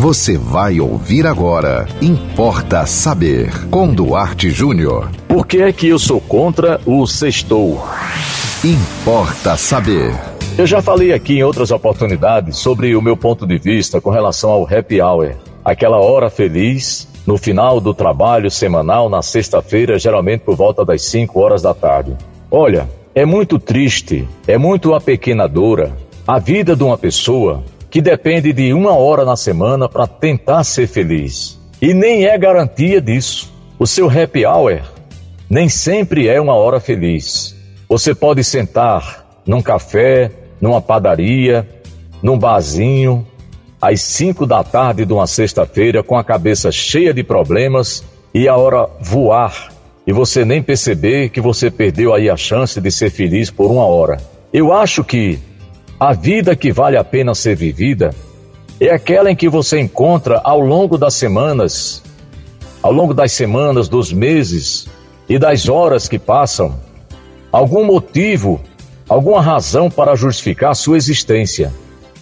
Você vai ouvir agora. Importa saber. Com Duarte Júnior. Por que é que eu sou contra o sextou? Importa saber. Eu já falei aqui em outras oportunidades sobre o meu ponto de vista com relação ao happy hour. Aquela hora feliz no final do trabalho semanal na sexta-feira, geralmente por volta das 5 horas da tarde. Olha, é muito triste, é muito apequenadora a vida de uma pessoa que depende de uma hora na semana para tentar ser feliz. E nem é garantia disso. O seu happy hour nem sempre é uma hora feliz. Você pode sentar num café, numa padaria, num barzinho, às cinco da tarde de uma sexta-feira, com a cabeça cheia de problemas e a hora voar e você nem perceber que você perdeu aí a chance de ser feliz por uma hora. Eu acho que a vida que vale a pena ser vivida é aquela em que você encontra ao longo das semanas, ao longo das semanas, dos meses e das horas que passam, algum motivo, alguma razão para justificar sua existência.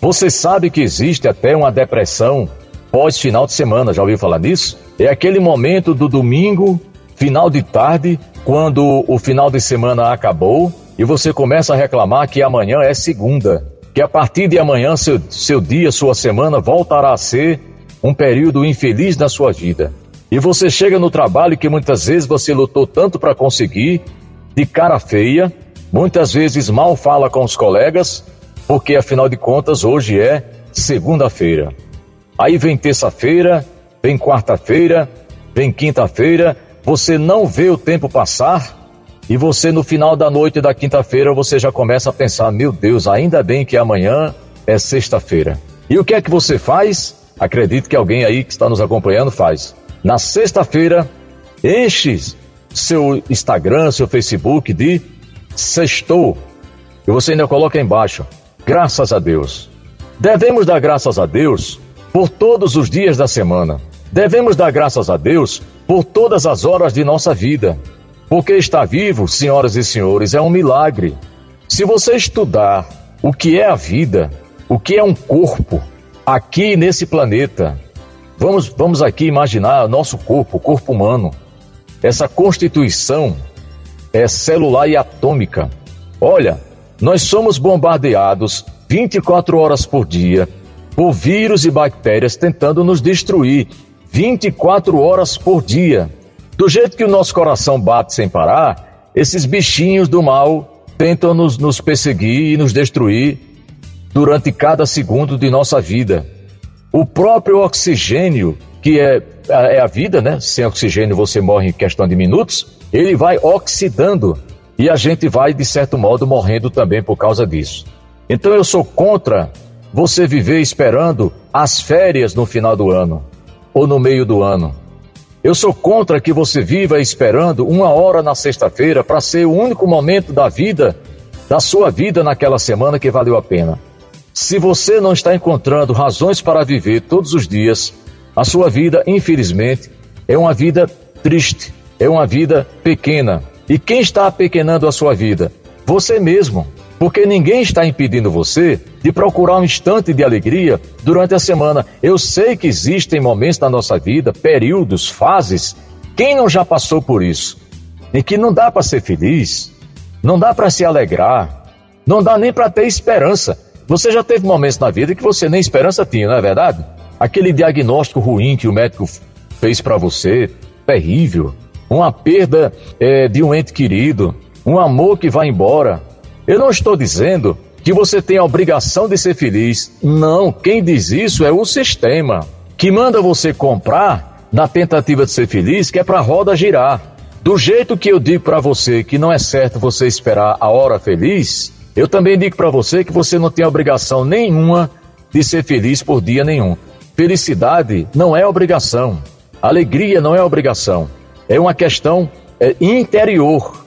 Você sabe que existe até uma depressão pós final de semana, já ouviu falar nisso? É aquele momento do domingo, final de tarde, quando o final de semana acabou e você começa a reclamar que amanhã é segunda, que a partir de amanhã seu, seu dia, sua semana voltará a ser um período infeliz da sua vida. E você chega no trabalho que muitas vezes você lutou tanto para conseguir, de cara feia, muitas vezes mal fala com os colegas, porque afinal de contas hoje é segunda-feira. Aí vem terça-feira, vem quarta-feira, vem quinta-feira, você não vê o tempo passar e você, no final da noite da quinta-feira, você já começa a pensar: meu Deus, ainda bem que amanhã é sexta-feira. E o que é que você faz? Acredito que alguém aí que está nos acompanhando faz. Na sexta-feira, enche seu Instagram, seu Facebook de sextou. E você ainda coloca embaixo: graças a Deus. Devemos dar graças a Deus por todos os dias da semana. Devemos dar graças a Deus por todas as horas de nossa vida. Porque estar vivo, senhoras e senhores, é um milagre. Se você estudar o que é a vida, o que é um corpo aqui nesse planeta, vamos, vamos aqui imaginar nosso corpo, o corpo humano, essa constituição é celular e atômica. Olha, nós somos bombardeados 24 horas por dia por vírus e bactérias tentando nos destruir 24 horas por dia. Do jeito que o nosso coração bate sem parar, esses bichinhos do mal tentam nos, nos perseguir e nos destruir durante cada segundo de nossa vida. O próprio oxigênio, que é, é a vida, né? Sem oxigênio você morre em questão de minutos, ele vai oxidando e a gente vai, de certo modo, morrendo também por causa disso. Então eu sou contra você viver esperando as férias no final do ano ou no meio do ano. Eu sou contra que você viva esperando uma hora na sexta-feira para ser o único momento da vida, da sua vida naquela semana que valeu a pena. Se você não está encontrando razões para viver todos os dias, a sua vida, infelizmente, é uma vida triste, é uma vida pequena. E quem está apequenando a sua vida? Você mesmo. Porque ninguém está impedindo você de procurar um instante de alegria durante a semana. Eu sei que existem momentos da nossa vida, períodos, fases. Quem não já passou por isso? Em que não dá para ser feliz, não dá para se alegrar, não dá nem para ter esperança. Você já teve momentos na vida que você nem esperança tinha, não é verdade? Aquele diagnóstico ruim que o médico fez para você, terrível. Uma perda é, de um ente querido, um amor que vai embora, eu não estou dizendo que você tem a obrigação de ser feliz. Não, quem diz isso é o sistema que manda você comprar na tentativa de ser feliz, que é para a roda girar. Do jeito que eu digo para você que não é certo você esperar a hora feliz, eu também digo para você que você não tem obrigação nenhuma de ser feliz por dia nenhum. Felicidade não é obrigação. Alegria não é obrigação. É uma questão é, interior.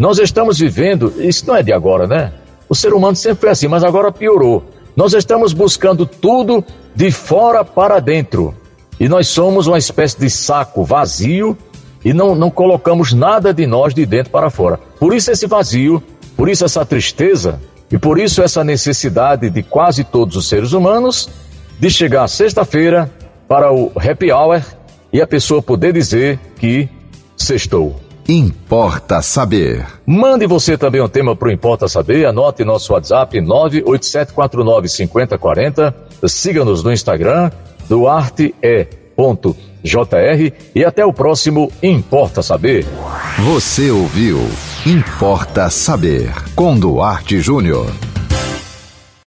Nós estamos vivendo, isso não é de agora, né? O ser humano sempre foi assim, mas agora piorou. Nós estamos buscando tudo de fora para dentro. E nós somos uma espécie de saco vazio e não, não colocamos nada de nós de dentro para fora. Por isso esse vazio, por isso essa tristeza e por isso essa necessidade de quase todos os seres humanos de chegar sexta-feira para o happy hour e a pessoa poder dizer que sextou. Importa saber. Mande você também um tema para o Importa Saber. Anote nosso WhatsApp 987495040. Siga-nos no Instagram, duarte.jr e até o próximo Importa Saber. Você ouviu Importa Saber com Duarte Júnior.